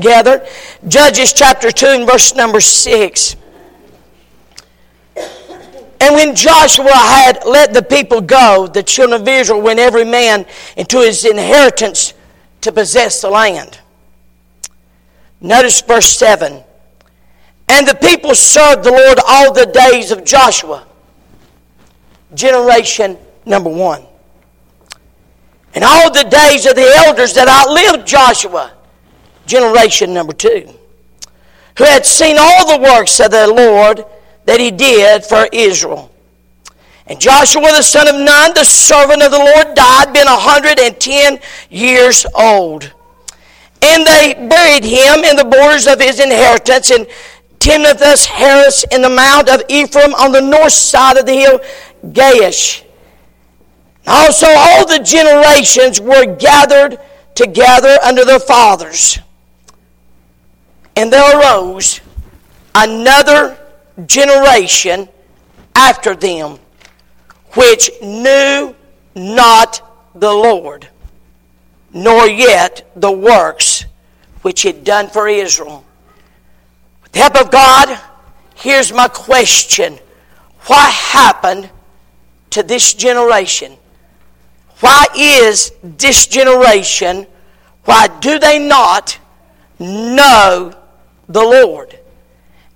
together. Judges chapter 2 and verse number 6. And when Joshua had let the people go, the children of Israel went every man into his inheritance to possess the land. Notice verse 7. And the people served the Lord all the days of Joshua, generation number one. And all the days of the elders that outlived Joshua, generation number two, who had seen all the works of the Lord that he did for Israel. And Joshua the son of Nun, the servant of the Lord, died, being a hundred and ten years old. And they buried him in the borders of his inheritance in Timnath Heres in the mount of Ephraim on the north side of the hill Gaash. Also, all the generations were gathered together under their fathers. And there arose another generation after them, which knew not the Lord, nor yet the works which he had done for Israel. With the help of God, here's my question What happened to this generation? Why is this generation, why do they not know the Lord.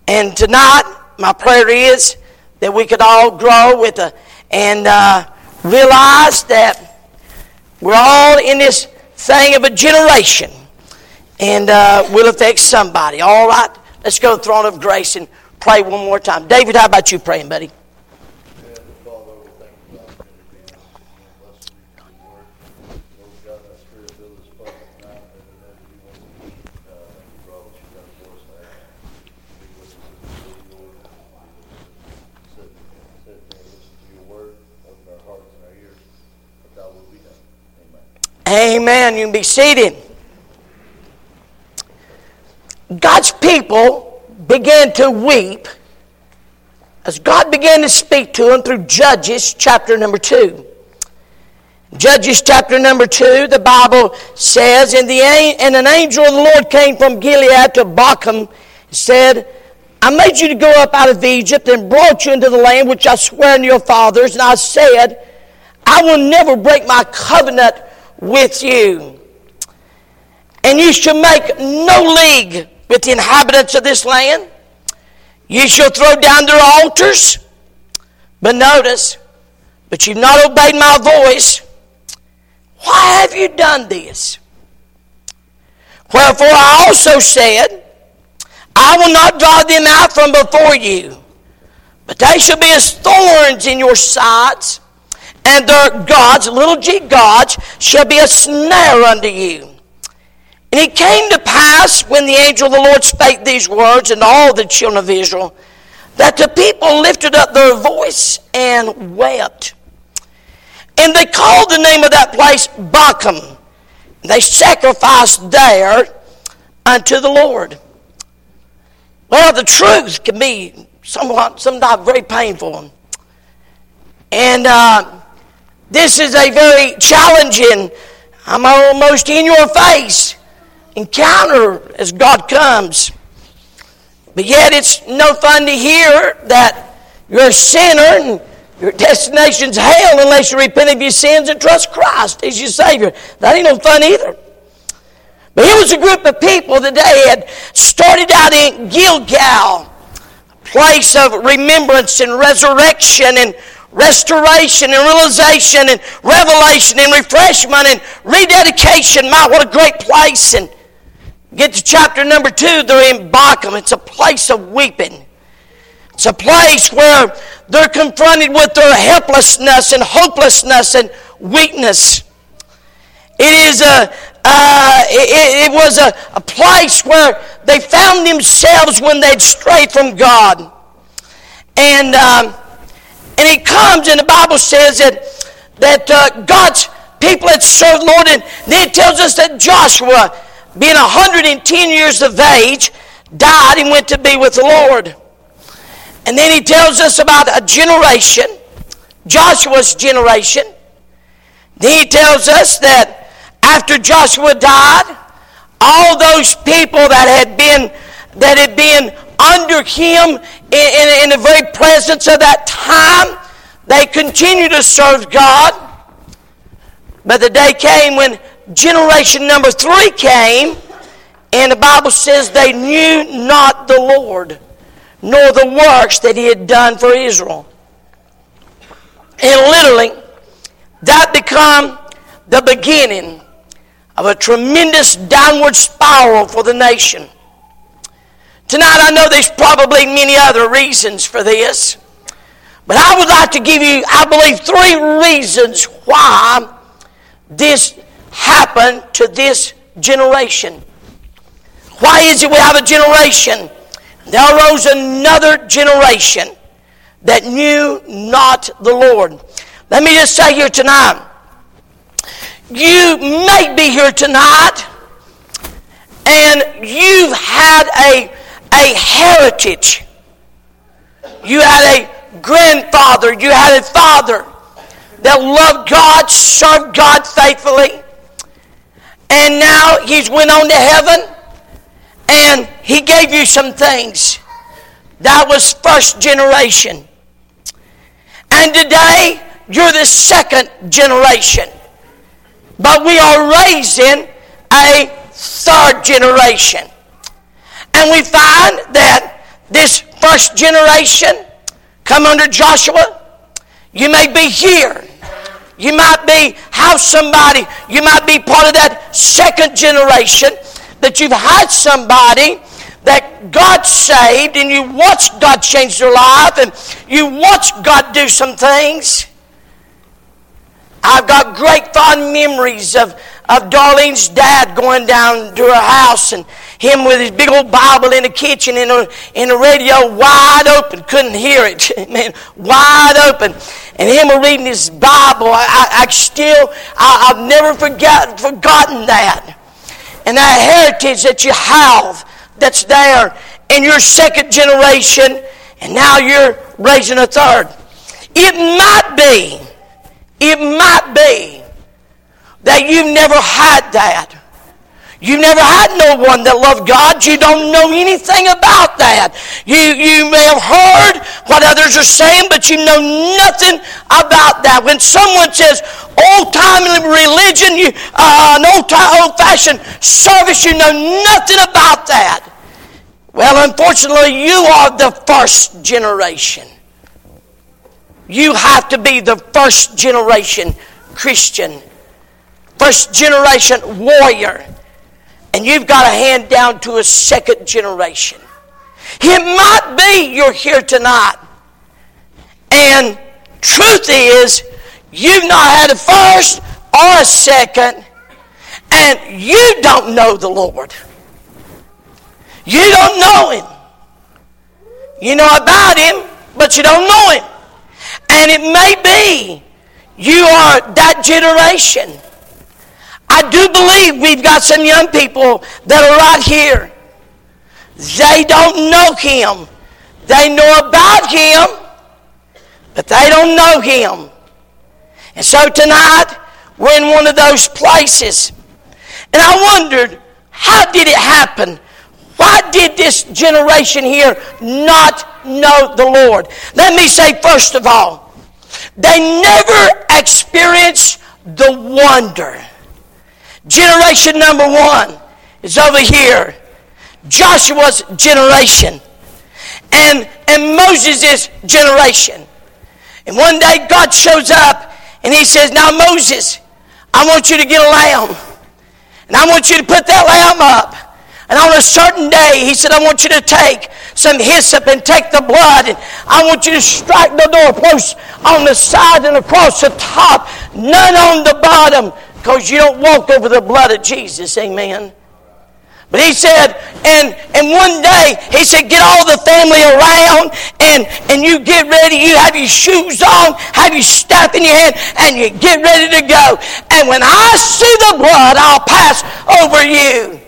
And tonight, my prayer is that we could all grow with a, and uh, realize that we're all in this thing of a generation, and uh, will affect somebody. All right, let's go to the throne of grace and pray one more time. David, how about you praying, buddy? Amen. You can be seated. God's people began to weep as God began to speak to them through Judges chapter number 2. Judges chapter number 2, the Bible says, and, the, and an angel of the Lord came from Gilead to Bochim and said, I made you to go up out of Egypt and brought you into the land which I sware unto your fathers. And I said, I will never break my covenant with you. And you shall make no league with the inhabitants of this land. You shall throw down their altars. But notice, but you've not obeyed my voice. Why have you done this? Wherefore I also said, I will not drive them out from before you, but they shall be as thorns in your sides and their gods, little g gods, shall be a snare unto you. And it came to pass when the angel of the Lord spake these words, and all the children of Israel, that the people lifted up their voice and wept. And they called the name of that place Bochim. They sacrificed there unto the Lord. Well, the truth can be somewhat, sometimes very painful. And uh, this is a very challenging, I'm almost in your face encounter as God comes. But yet it's no fun to hear that you're a sinner and your destination's hell unless you repent of your sins and trust Christ as your Savior. That ain't no fun either. But here was a group of people that they had started out in Gilgal, a place of remembrance and resurrection and restoration and realization and revelation and refreshment and rededication. My, what a great place. And get to chapter number two, they're in Bochim. It's a place of weeping. It's a place where they're confronted with their helplessness and hopelessness and weakness. It is a, uh, it, it, was a, a place where they found themselves when they'd strayed from God. And um, and he comes, and the Bible says that, that uh, God's people had served Lord, and then it tells us that Joshua, being 110 years of age, died and went to be with the Lord. And then he tells us about a generation, Joshua's generation. Then he tells us that after Joshua died, all those people that had been that had been under him in, in, in the very presence of that time, they continued to serve God. But the day came when generation number three came, and the Bible says they knew not the Lord, nor the works that He had done for Israel. And literally, that became the beginning of a tremendous downward spiral for the nation. Tonight, I know there's probably many other reasons for this, but I would like to give you, I believe, three reasons why this happened to this generation. Why is it we have a generation? There arose another generation that knew not the Lord. Let me just say here tonight, you may be here tonight and you've had a, a heritage. You had a grandfather, you had a father that loved God, served God faithfully, and now he's went on to heaven and he gave you some things. That was first generation. And today you're the second generation. But we are raising a third generation. And we find that this first generation come under Joshua. You may be here. You might be house somebody. You might be part of that second generation that you've had somebody that God saved and you watched God change their life and you watched God do some things. I've got great fond memories of, of Darlene's dad going down to her house and him with his big old Bible in the kitchen and a, and the radio wide open. Couldn't hear it. Man, wide open. And him reading his Bible. I, I, I still, I, have never forgot, forgotten that. And that heritage that you have that's there in your second generation, and now you're raising a third. It might be it might be that you've never had that. You've never had no one that loved God. You don't know anything about that. You, you may have heard what others are saying, but you know nothing about that. When someone says old time religion, you, uh, an old old fashioned service, you know nothing about that. Well, unfortunately, you are the first generation. You have to be the first generation Christian, first generation warrior, and you've got to hand down to a second generation. It might be you're here tonight, and truth is, you've not had a first or a second, and you don't know the Lord. You don't know Him. You know about Him, but you don't know Him. And it may be you are that generation. I do believe we've got some young people that are right here. They don't know Him. They know about Him, but they don't know Him. And so tonight, we're in one of those places. And I wondered, how did it happen? Why did this generation here not know the Lord? Let me say, first of all, they never experienced the wonder. Generation number one is over here. Joshua's generation. And, and Moses' generation. And one day God shows up and he says, Now, Moses, I want you to get a lamb. And I want you to put that lamb up. And on a certain day, he said, I want you to take some hyssop and take the blood and I want you to strike the doorpost on the side and across the top, none on the bottom, because you don't walk over the blood of Jesus. Amen. But he said, and, and one day, he said, get all the family around and, and you get ready. You have your shoes on, have your staff in your hand, and you get ready to go. And when I see the blood, I'll pass over you.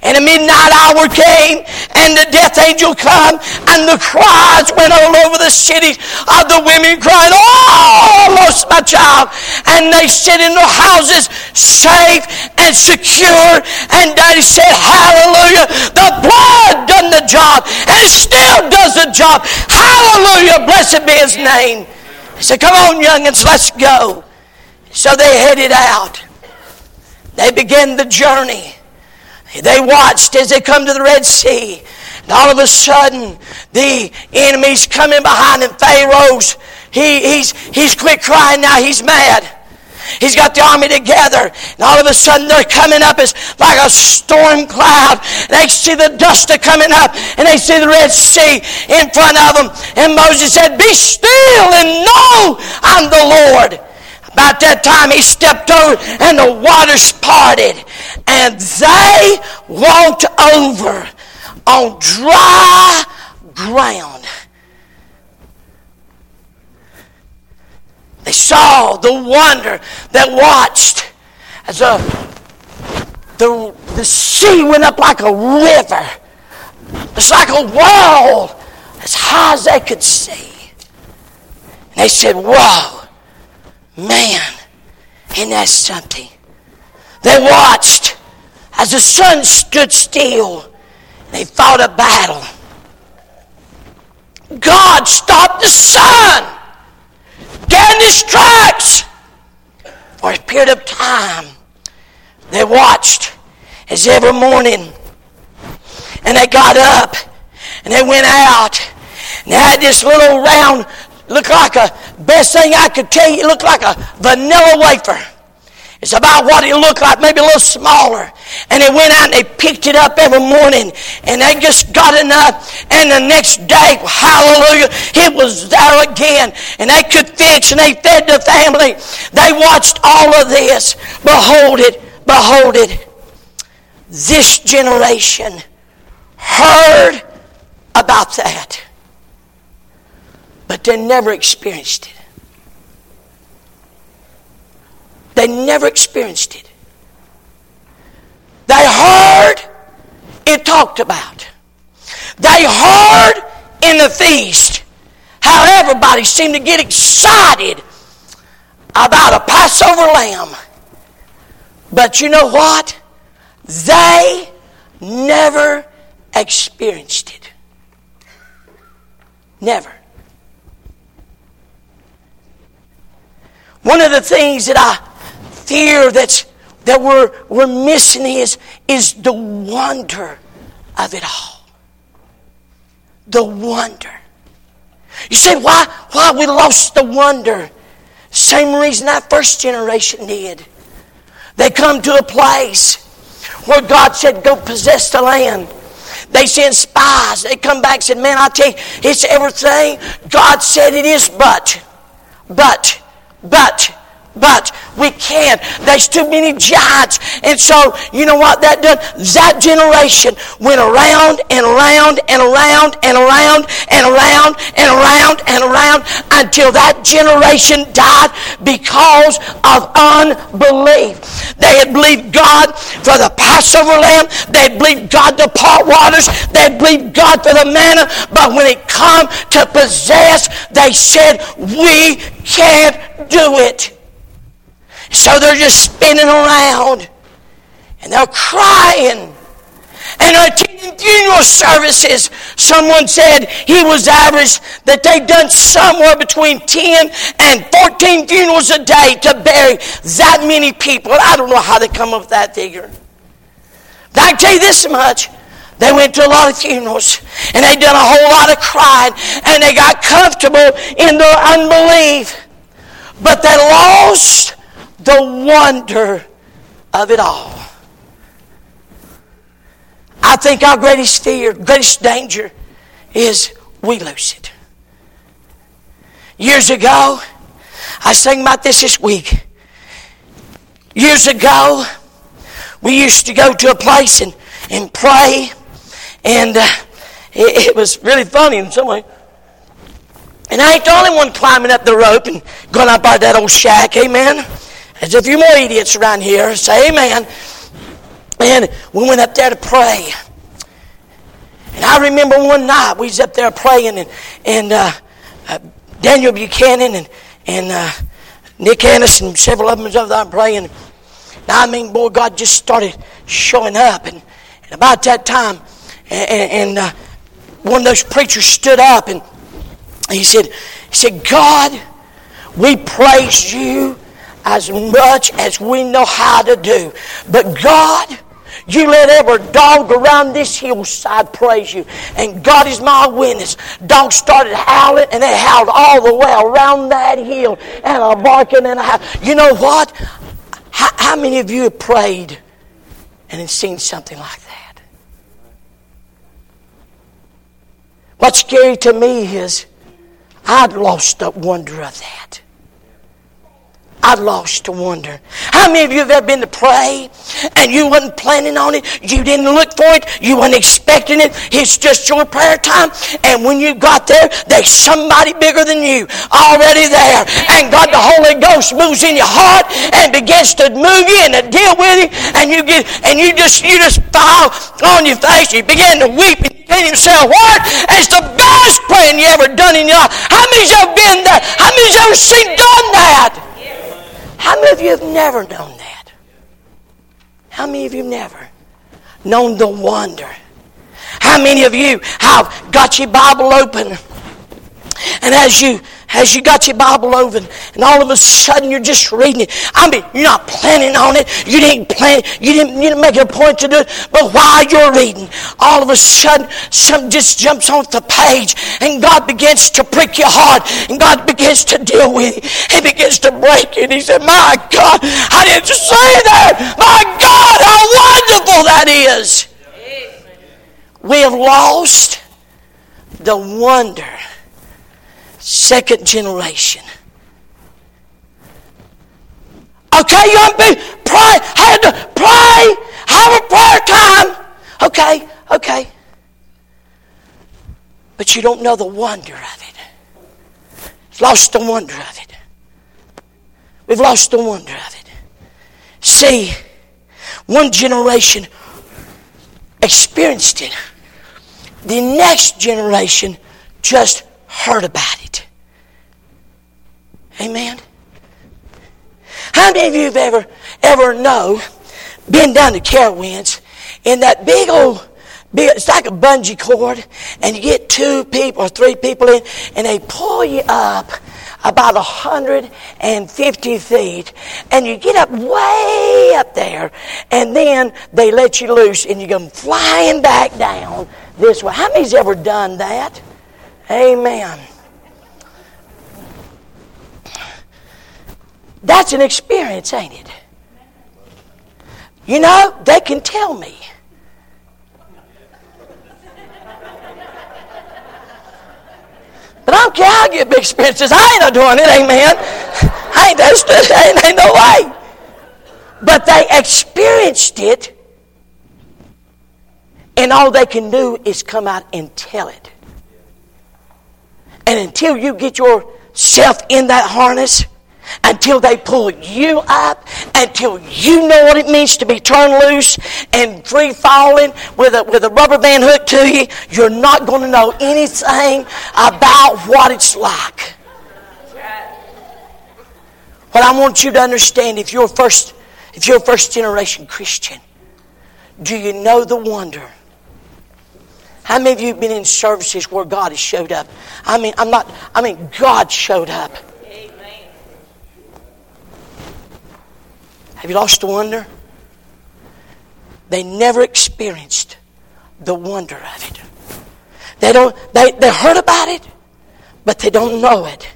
And a midnight hour came, and the death angel come, and the cries went all over the city of the women crying, Oh, lost my child. And they sit in their houses safe and secure. And daddy said, Hallelujah. The blood done the job, and it still does the job. Hallelujah. Blessed be his name. He said, Come on, youngins, let's go. So they headed out. They began the journey. They watched as they come to the Red Sea. And all of a sudden, the enemy's coming behind them. Pharaoh's, he, he's, he's quit crying now. He's mad. He's got the army together. And all of a sudden they're coming up as like a storm cloud. They see the dust coming up and they see the Red Sea in front of them. And Moses said, Be still and know I'm the Lord. About that time he stepped over and the waters parted and they walked over on dry ground. They saw the wonder that watched as a, the, the sea went up like a river. It's like a wall as high as they could see. And they said, Whoa, man, and that's something? They watched as the sun stood still. They fought a battle. God stopped the sun dead his tracks for a period of time. They watched as every morning and they got up and they went out and they had this little round, looked like a, best thing I could tell you, it looked like a vanilla wafer. It's about what it looked like, maybe a little smaller. And they went out and they picked it up every morning and they just got enough. And the next day, hallelujah, it was there again. And they could fix and they fed the family. They watched all of this. Behold it, behold it. This generation heard about that, but they never experienced it. They never experienced it. They heard it talked about. They heard in the feast how everybody seemed to get excited about a Passover lamb. But you know what? They never experienced it. Never. One of the things that I fear that's, that we're, we're missing is, is the wonder of it all. The wonder. You say, why, why we lost the wonder? Same reason that first generation did. They come to a place where God said, go possess the land. They send spies. They come back and said, man, I tell you, it's everything. God said it is, but, but, but, but we can't. There's too many giants. And so, you know what that done? That generation went around and around and around and around and around and around and around until that generation died because of unbelief. They had believed God for the Passover lamb. They believed God to part waters. They believed God for the manna. But when it come to possess, they said, we can't do it. So they're just spinning around and they're crying. And attending funeral services, someone said he was average that they'd done somewhere between 10 and 14 funerals a day to bury that many people. I don't know how they come up with that figure. But I tell you this much. They went to a lot of funerals and they done a whole lot of crying and they got comfortable in their unbelief. But they lost the wonder of it all. I think our greatest fear, greatest danger is we lose it. Years ago, I sang about this this week. Years ago, we used to go to a place and, and pray, and uh, it, it was really funny in some way. And I ain't the only one climbing up the rope and going up by that old shack, amen. There's a few more idiots around here. Say amen. and we went up there to pray. And I remember one night we was up there praying, and, and uh, uh, Daniel Buchanan and, and uh, Nick Ennis and several of them was up there praying. And I mean, boy, God just started showing up. And, and about that time, and, and uh, one of those preachers stood up and he said, he said, God, we praise you as much as we know how to do. But God, you let every dog around this hillside praise you. And God is my witness. Dogs started howling and they howled all the way around that hill and a barking and howl. You know what? How, how many of you have prayed and have seen something like that? What's scary to me is I'd lost the wonder of that. I lost to wonder. How many of you have ever been to pray and you wasn't planning on it? You didn't look for it. You weren't expecting it. It's just your prayer time. And when you got there, there's somebody bigger than you already there. And God, the Holy Ghost moves in your heart and begins to move you and to deal with you. And you get, and you just, you just fall on your face. You begin to weep and can't even say a word. It's the best praying you ever done in your life. How many of you have been there? How many of you ever seen done that? How many of you have never known that? How many of you have never known the wonder? How many of you have got your Bible open and as you as you got your Bible open, and all of a sudden you're just reading it. I mean, you're not planning on it. You didn't plan. You didn't. You didn't make it a point to do it. But while you're reading, all of a sudden something just jumps off the page, and God begins to prick your heart, and God begins to deal with you. He begins to break it. He said, "My God, I didn't say that. My God, how wonderful that is." We have lost the wonder second generation. Okay, young people, pray. Had to pray. Have a prayer time. Okay, okay. But you don't know the wonder of it. lost the wonder of it. We've lost the wonder of it. See, one generation experienced it. The next generation just heard about it. Amen. How many of you have ever ever know been down to Carowinds in that big old big, it's like a bungee cord, and you get two people or three people in, and they pull you up about 150 feet, and you get up way up there, and then they let you loose, and you come flying back down this way. How many's ever done that? Amen. That's an experience, ain't it? You know, they can tell me. But I don't care how good big experiences. I ain't doing it, amen. I ain't that stood there, ain't no way. But they experienced it, and all they can do is come out and tell it. And until you get yourself in that harness, until they pull you up, until you know what it means to be turned loose and free falling with a, with a rubber band hook to you, you're not going to know anything about what it's like. What I want you to understand, if you're first, if you're a first generation Christian, do you know the wonder how many of you have been in services where God has showed up? I mean, I'm not, I mean, God showed up. Amen. Have you lost the wonder? They never experienced the wonder of it. They don't, they, they heard about it, but they don't know it.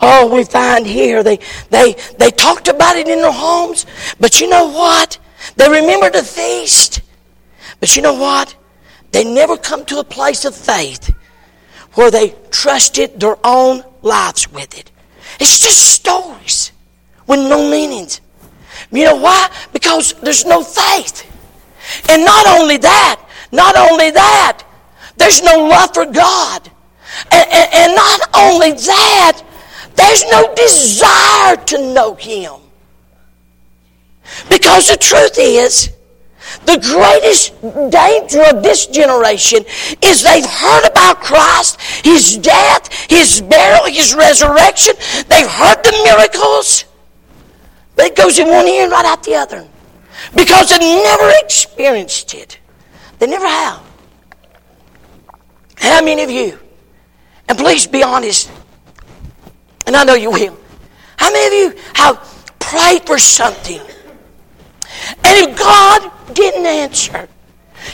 Oh, we find here they, they, they talked about it in their homes, but you know what? They remember the feast. But you know what? They never come to a place of faith where they trusted their own lives with it. It's just stories with no meanings. You know why? Because there's no faith. And not only that, not only that, there's no love for God. And, and, and not only that, there's no desire to know Him. Because the truth is, the greatest danger of this generation is they've heard about Christ, His death, His burial, His resurrection. They've heard the miracles. But it goes in one ear and right out the other. Because they've never experienced it. They never have. How many of you, and please be honest, and I know you will, how many of you have prayed for something and if God didn't answer,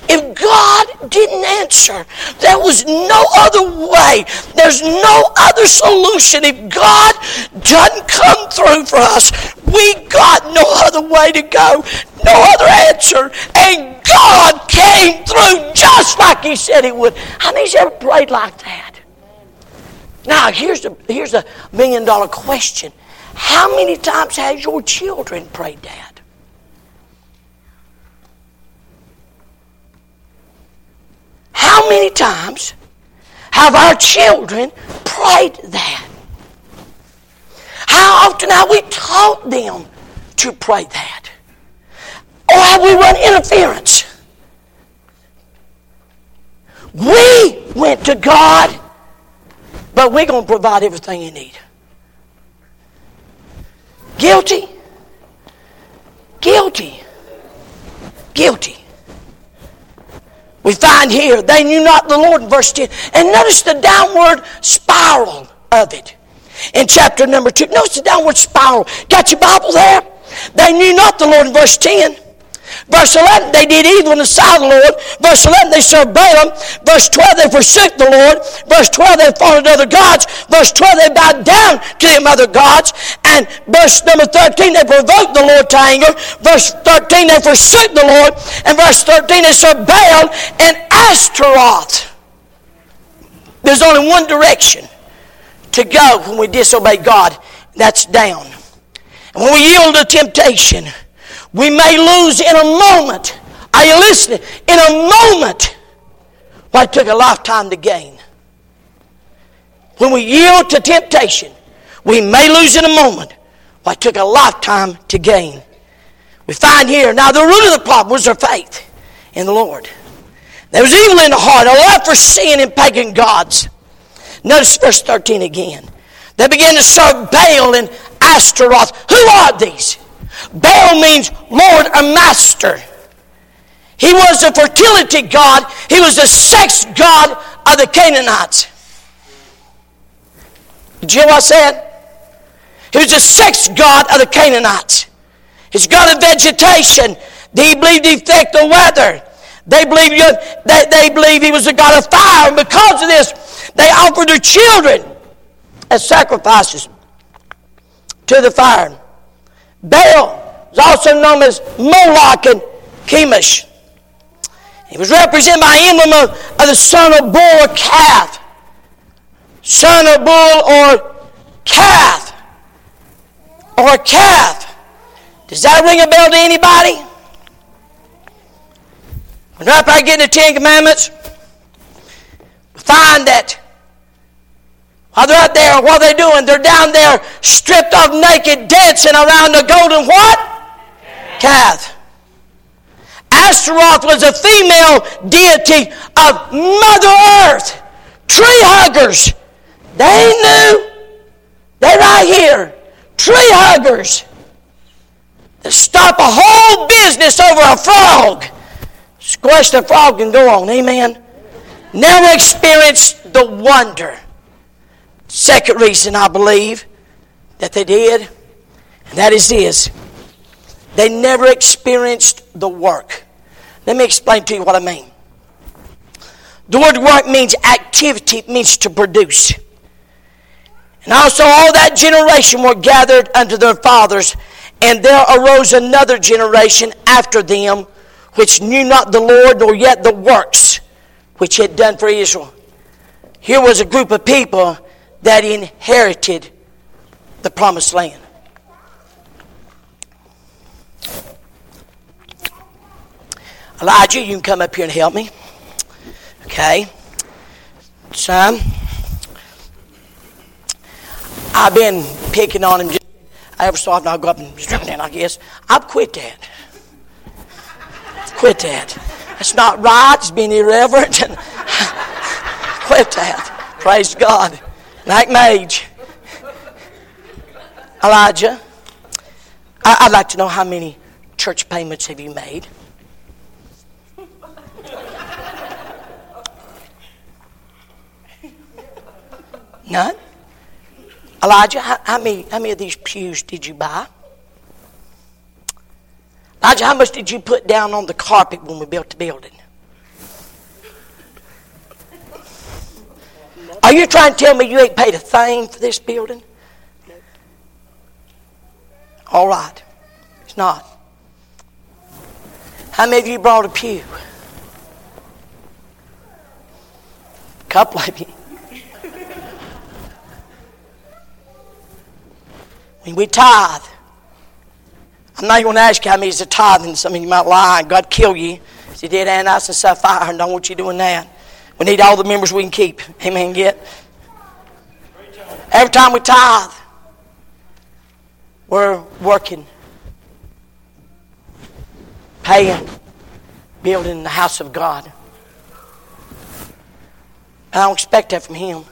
if God didn't answer, there was no other way. There's no other solution. If God doesn't come through for us, we got no other way to go, no other answer. And God came through just like He said He would. How many's ever prayed like that? Now, here's a, here's a million dollar question. How many times has your children prayed that? How many times have our children prayed that? How often have we taught them to pray that? Or have we run interference? We went to God, but we're going to provide everything you need. Guilty? Guilty. Guilty. We find here, they knew not the Lord in verse 10. And notice the downward spiral of it in chapter number 2. Notice the downward spiral. Got your Bible there? They knew not the Lord in verse 10. Verse 11, they did evil in the sight of the Lord. Verse 11, they served Baalim. Verse 12, they forsook the Lord. Verse 12, they followed other gods. Verse 12, they bowed down to them other gods. And verse number 13, they provoked the Lord to anger. Verse 13, they forsook the Lord. And verse 13, they served Baal and Ashtaroth. There's only one direction to go when we disobey God. That's down. And when we yield to temptation, we may lose in a moment. Are you listening? In a moment, what took a lifetime to gain. When we yield to temptation, we may lose in a moment what took a lifetime to gain. We find here, now the root of the problem was their faith in the Lord. There was evil in the heart, a love for sin and pagan gods. Notice verse 13 again. They began to serve Baal and Ashtaroth. Who are these? Baal means Lord or Master. He was a fertility god. He was the sex god of the Canaanites. Did you hear what I said? He was the sex god of the Canaanites. He's god of vegetation. He believed he affect the weather. They believe, they, they believe he was the god of fire. And because of this, they offered their children as sacrifices to the fire. Baal is also known as Moloch and Chemosh. He was represented by emblem of, of the son of bull or calf. Son of bull or calf. Or calf. Does that ring a bell to anybody? When right I getting the Ten Commandments, we find that while they're out there, what are they doing? They're down there stripped off naked, dancing around the golden what? Calf. Ashtaroth was a female deity of Mother Earth. Tree huggers. They knew. They're right here. Tree huggers. That stop a whole business over a frog. Squash the frog and go on. Amen. Never experienced the wonder Second reason I believe that they did, and that is this they never experienced the work. Let me explain to you what I mean. The word work means activity, it means to produce. And also, all that generation were gathered unto their fathers, and there arose another generation after them, which knew not the Lord, nor yet the works which he had done for Israel. Here was a group of people that inherited the promised land. Elijah, you can come up here and help me. Okay. Son, I've been picking on him. Just, I ever saw him, I'll go up and just, drop down, I guess. I've quit that. Quit that. That's not right. It's being irreverent. Quit that. Praise God. Like Mage. Elijah, I'd like to know how many church payments have you made? None? Elijah, how, how, many, how many of these pews did you buy? Elijah, how much did you put down on the carpet when we built the building? Are you trying to tell me you ain't paid a thing for this building? All right. It's not. How many of you brought a pew? A couple of you. When we tithe, I'm not going to ask you how many is a tithe, and some of you might lie and God kill you. As he did Ananias and Sapphira, and I don't want you doing that. We need all the members we can keep. Amen. Get. Every time we tithe, we're working, paying, building the house of God. I don't expect that from him.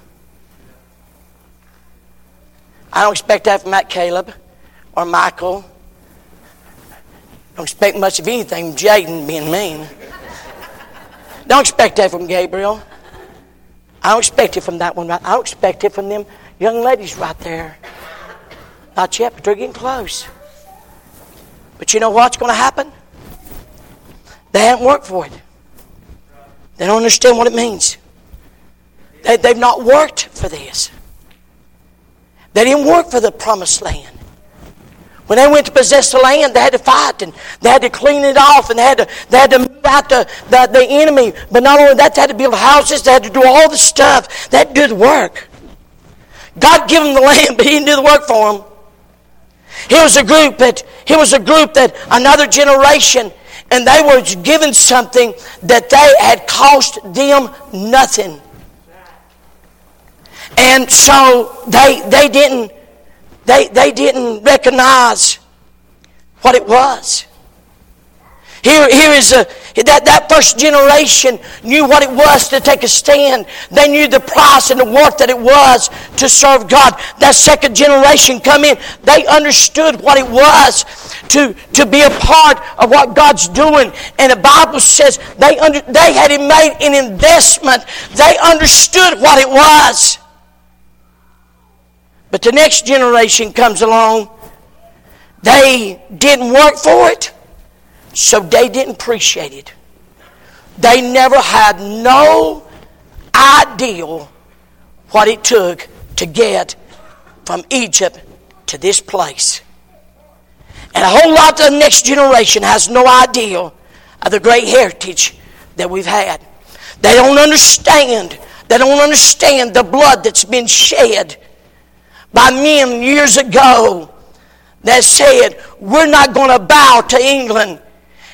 I don't expect that from Matt Caleb or Michael. I don't expect much of anything from Jaden being mean. Don't expect that from Gabriel. I don't expect it from that one. Right. I don't expect it from them young ladies right there. Not yet, but they're getting close. But you know what's going to happen? They haven't worked for it. They don't understand what it means. They, they've not worked for this. They didn't work for the promised land. When they went to possess the land, they had to fight and they had to clean it off and they had to, they had to move out the, the, the enemy. But not only that, they had to build houses, they had to do all the stuff. To do the work. God gave them the land, but He didn't do the work for them. He was a group that, he was a group that another generation, and they were given something that they had cost them nothing. And so they, they didn't they, they didn't recognize what it was. Here, here is a, that, that first generation knew what it was to take a stand. They knew the price and the worth that it was to serve God. That second generation come in. They understood what it was to, to be a part of what God's doing. And the Bible says they, under, they had made an investment. They understood what it was. But the next generation comes along, they didn't work for it, so they didn't appreciate it. They never had no idea what it took to get from Egypt to this place. And a whole lot of the next generation has no idea of the great heritage that we've had. They don't understand. They don't understand the blood that's been shed by men years ago that said, We're not going to bow to England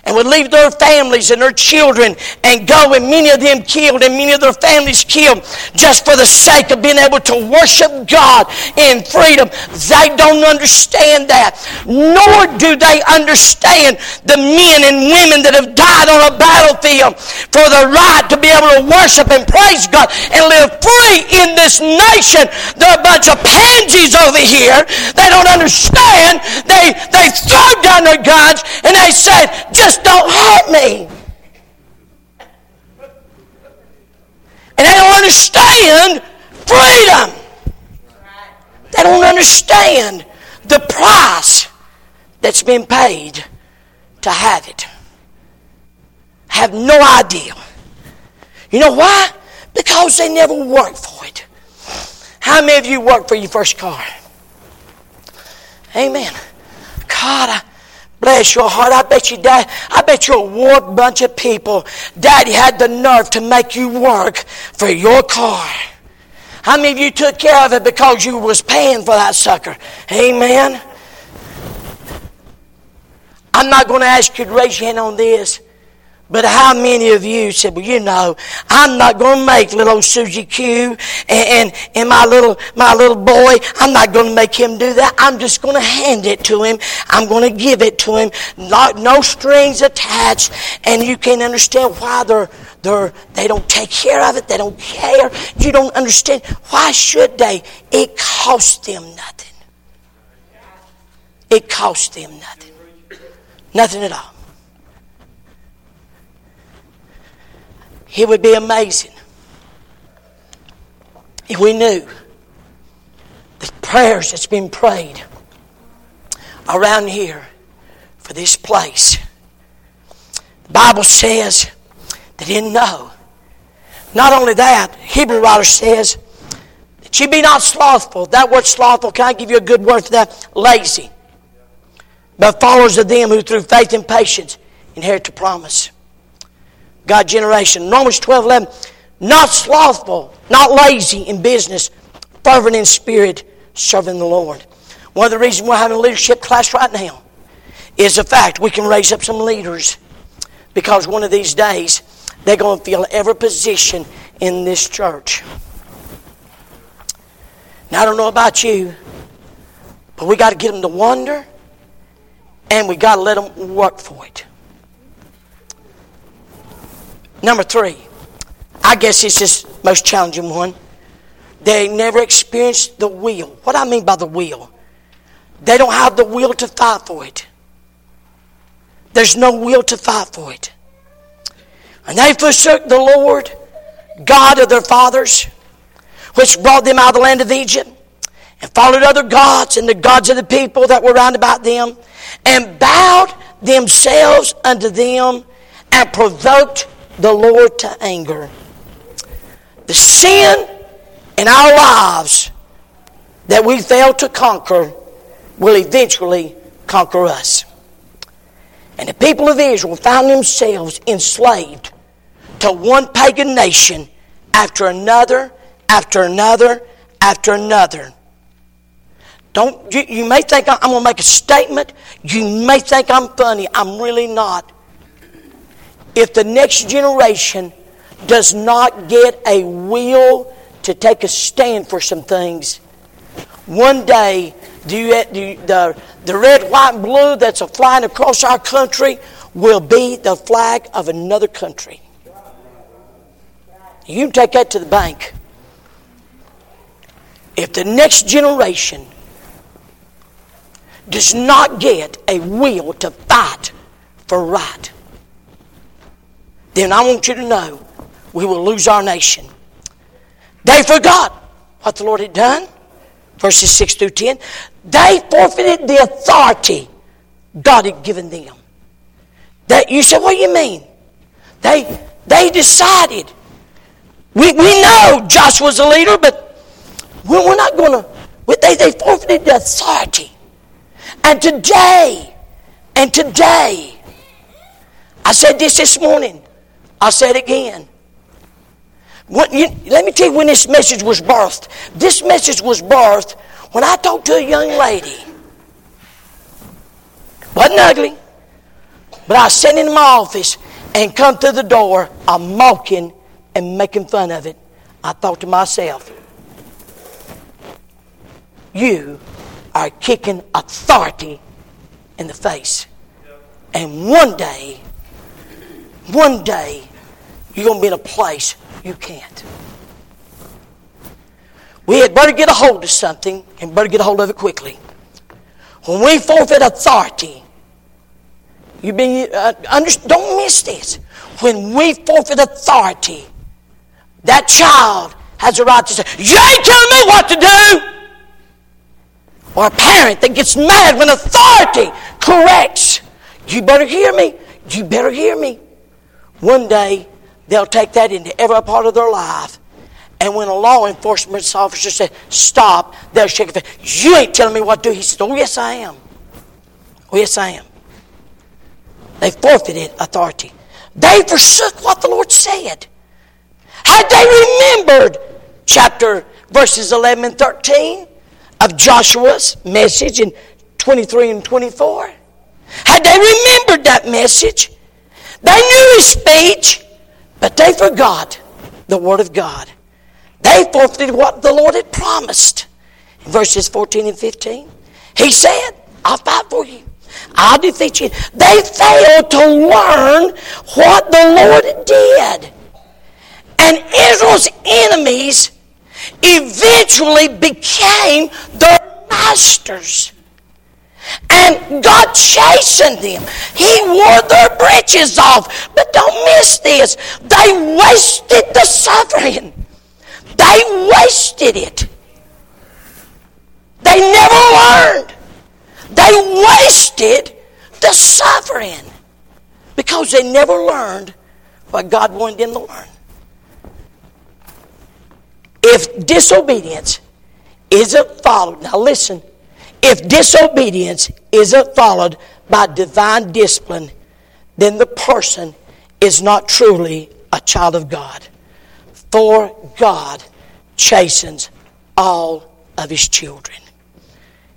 and would leave their families and their children and go, and many of them killed and many of their families killed just for the sake of being able to worship God in freedom. They don't understand that, nor do they understand the men and women that have died on a battlefield for the right to be able to worship and praise God and live free in this nation. They're a bunch of pansies over here. They don't understand. They, they throw down their guns and they say, just just don't hurt me. And they don't understand freedom. They don't understand the price that's been paid to have it. Have no idea. You know why? Because they never worked for it. How many of you worked for your first car? Amen. God, I, Bless your heart. I bet you, Dad, I bet you're a warped bunch of people. Daddy had the nerve to make you work for your car. How many of you took care of it because you was paying for that sucker? Amen. I'm not going to ask you to raise your hand on this, But how many of you said, well, you know, I'm not going to make little Susie Q and, and, and, my little, my little boy, I'm not going to make him do that. I'm just going to hand it to him. I'm going to give it to him. Not, no strings attached. And you can't understand why they're, they're, they don't take care of it. They don't care. You don't understand. Why should they? It costs them nothing. It costs them nothing. Nothing at all. It would be amazing if we knew the prayers that's been prayed around here for this place. The Bible says they didn't know. Not only that, Hebrew writer says that you be not slothful. That word slothful, can I give you a good word for that? Lazy. But followers of them who through faith and patience inherit the promise. God generation. Romans 12 11. Not slothful, not lazy in business, fervent in spirit, serving the Lord. One of the reasons we're having a leadership class right now is the fact we can raise up some leaders because one of these days they're going to fill every position in this church. Now, I don't know about you, but we got to get them to wonder and we got to let them work for it. Number three, I guess it's this most challenging one. They never experienced the will. What I mean by the will? They don't have the will to fight for it. There's no will to fight for it. And they forsook the Lord, God of their fathers, which brought them out of the land of Egypt, and followed other gods and the gods of the people that were round about them, and bowed themselves unto them, and provoked the Lord to anger. The sin in our lives that we fail to conquer will eventually conquer us. And the people of Israel found themselves enslaved to one pagan nation after another, after another, after another. Don't you, you may think I'm going to make a statement. You may think I'm funny. I'm really not if the next generation does not get a will to take a stand for some things, one day the, the, red, white, and blue that's flying across our country will be the flag of another country. You can take that to the bank. If the next generation does not get a will to fight for right, then I want you to know we will lose our nation. They forgot what the Lord had done. Verses 6 through 10. They forfeited the authority God had given them. That you said, what do you mean? They they decided. We, we know Joshua's a leader, but we're, we're not going to. They, they forfeited the authority. And today, and today, I said this this morning. I'll say it again. You, let me tell you when this message was birthed. This message was birthed when I talked to a young lady. Wasn't ugly, but I was sitting in my office and come through the door. I'm mocking and making fun of it. I thought to myself, you are kicking authority in the face. And one day, one day, you're going to be in a place you can't. We had better get a hold of something and better get a hold of it quickly. When we forfeit authority, you been uh, under, don't miss this. When we forfeit authority, that child has a right to say, "You ain't telling me what to do." Or a parent that gets mad when authority corrects. You better hear me. You better hear me. One day, they'll take that into every part of their life. And when a law enforcement officer says, stop, they'll shake their face. You ain't telling me what to do. He says, oh, yes, I am. Oh, yes, I am. They forfeited authority. They forsook what the Lord said. Had they remembered chapter verses 11 and 13 of Joshua's message in 23 and 24, had they remembered that message, They knew his speech, but they forgot the Word of God. They forfeited what the Lord had promised. Verses 14 and 15, He said, I'll fight for you. I'll defeat you. They failed to learn what the Lord did. And Israel's enemies eventually became their masters. And God chastened them. He wore their breeches off. But don't miss this. They wasted the suffering. They wasted it. They never learned. They wasted the suffering because they never learned what God wanted them to learn. If disobedience isn't followed, now listen, if disobedience isn't followed by divine discipline, then the person is not truly a child of God. For God chastens all of his children.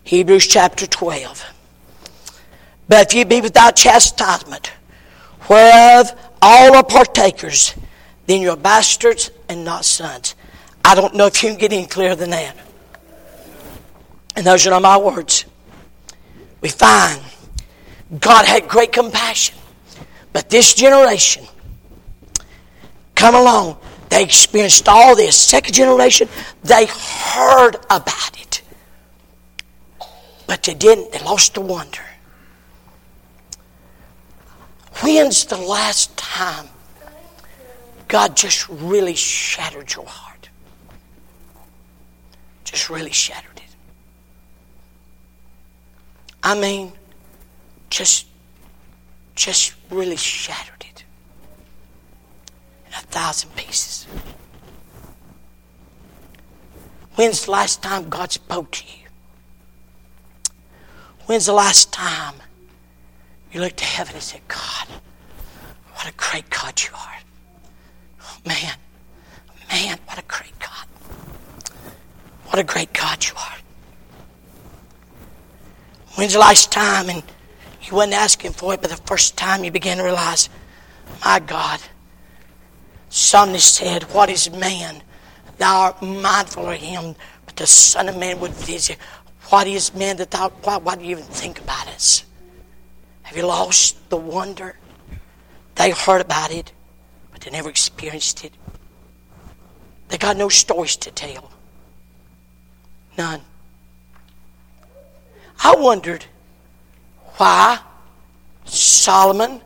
Hebrews chapter 12. But if you be without chastisement, whereof all are partakers, then you're bastards and not sons. I don't know if you can get any clearer than that. And those are not my words. We find God had great compassion. But this generation come along. They experienced all this. Second generation, they heard about it. But they didn't. They lost the wonder. When's the last time God just really shattered your heart? Just really shattered. I mean, just, just really shattered it in a thousand pieces. When's the last time God spoke to you? When's the last time you looked to heaven and said, God, what a great God you are? Oh, man, man, what a great God. What a great God you are. When's the last time and you wasn't asking for it, but the first time you began to realize, my God, psalmist said, What is man? Thou art mindful of him, but the Son of Man would visit. What is man that thou, why, why do you even think about us? Have you lost the wonder? They heard about it, but they never experienced it. They got no stories to tell. None. I wondered why Solomon,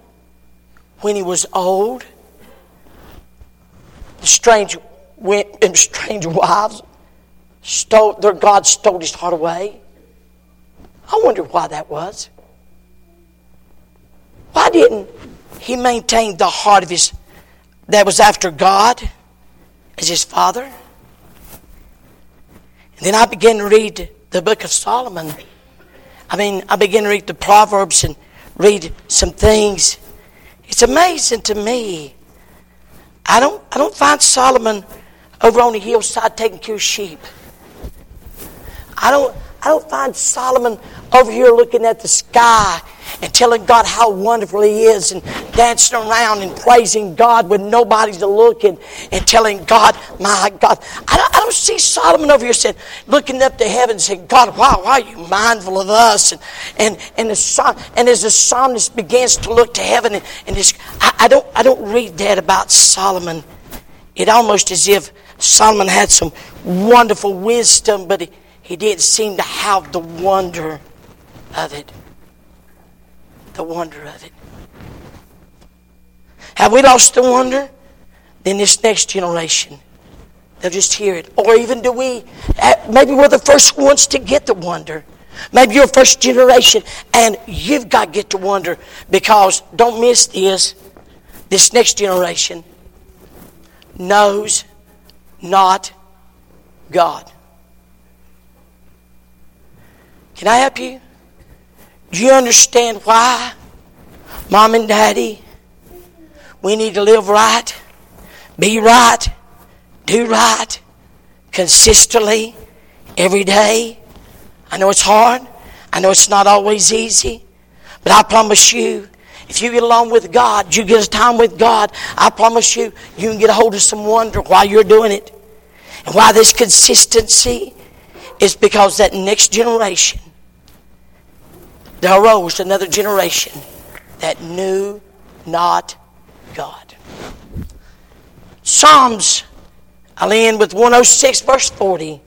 when he was old, the strange went and strange wives stole their God stole his heart away. I wonder why that was. Why didn't he maintain the heart of his that was after God as his father? And then I began to read the book of Solomon. I mean, I began to read the Proverbs and read some things. It's amazing to me. I don't I don't find Solomon over on the hillside taking care of sheep. I don't, I don't find Solomon over here looking at the sky and telling God how wonderful He is and dancing around and praising God when nobody's looking and telling God, my God. I don't, I don't see Solomon over here saying, looking up to heaven and saying, God, why, why are you mindful of us? And, and, and, the, and as the psalmist begins to look to heaven and, and I, I, don't, I don't read that about Solomon. It almost as if Solomon had some wonderful wisdom, but he, he didn't seem to have the wonder of it. The wonder of it. Have we lost the wonder? Then this next generation, they'll just hear it. Or even do we, uh, maybe we're the first ones to get the wonder. Maybe you're first generation and you've got to get to wonder because don't miss this. This next generation knows not God. Can I help you? Do you understand why, mom and daddy, we need to live right, be right, do right, consistently, every day? I know it's hard. I know it's not always easy. But I promise you, If you get along with God, you get time with God, I promise you, you can get a hold of some wonder while you're doing it. And why this consistency is because that next generation, there arose another generation that knew not God. Psalms, I'll end with 106, verse 40.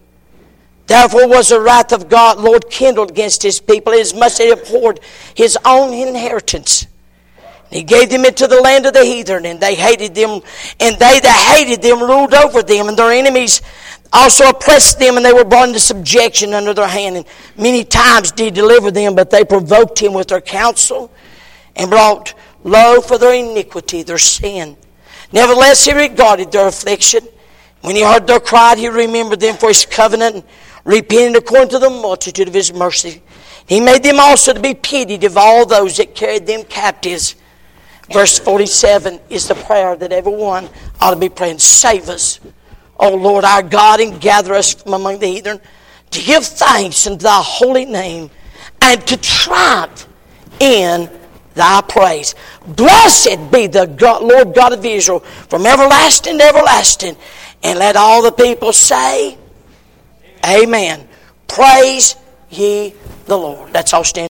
Therefore was the wrath of God, Lord, kindled against his people, inasmuch as he abhorred his own inheritance. He gave them into the land of the heathen, and they hated them, and they that hated them ruled over them, and their enemies also oppressed them, and they were brought into subjection under their hand. And many times did deliver them, but they provoked him with their counsel, and brought low for their iniquity, their sin. Nevertheless, he regarded their affliction. When he heard their cry, he remembered them for his covenant and repented according to the multitude of his mercy. He made them also to be pitied of all those that carried them captives. Verse 47 is the prayer that everyone ought to be praying. Save us, O Lord our God, and gather us from among the heathen to give thanks in thy holy name and to triumph in thy praise. Blessed be the God, Lord God of Israel from everlasting to everlasting. And let all the people say, Amen. Praise ye the Lord. That's all stand.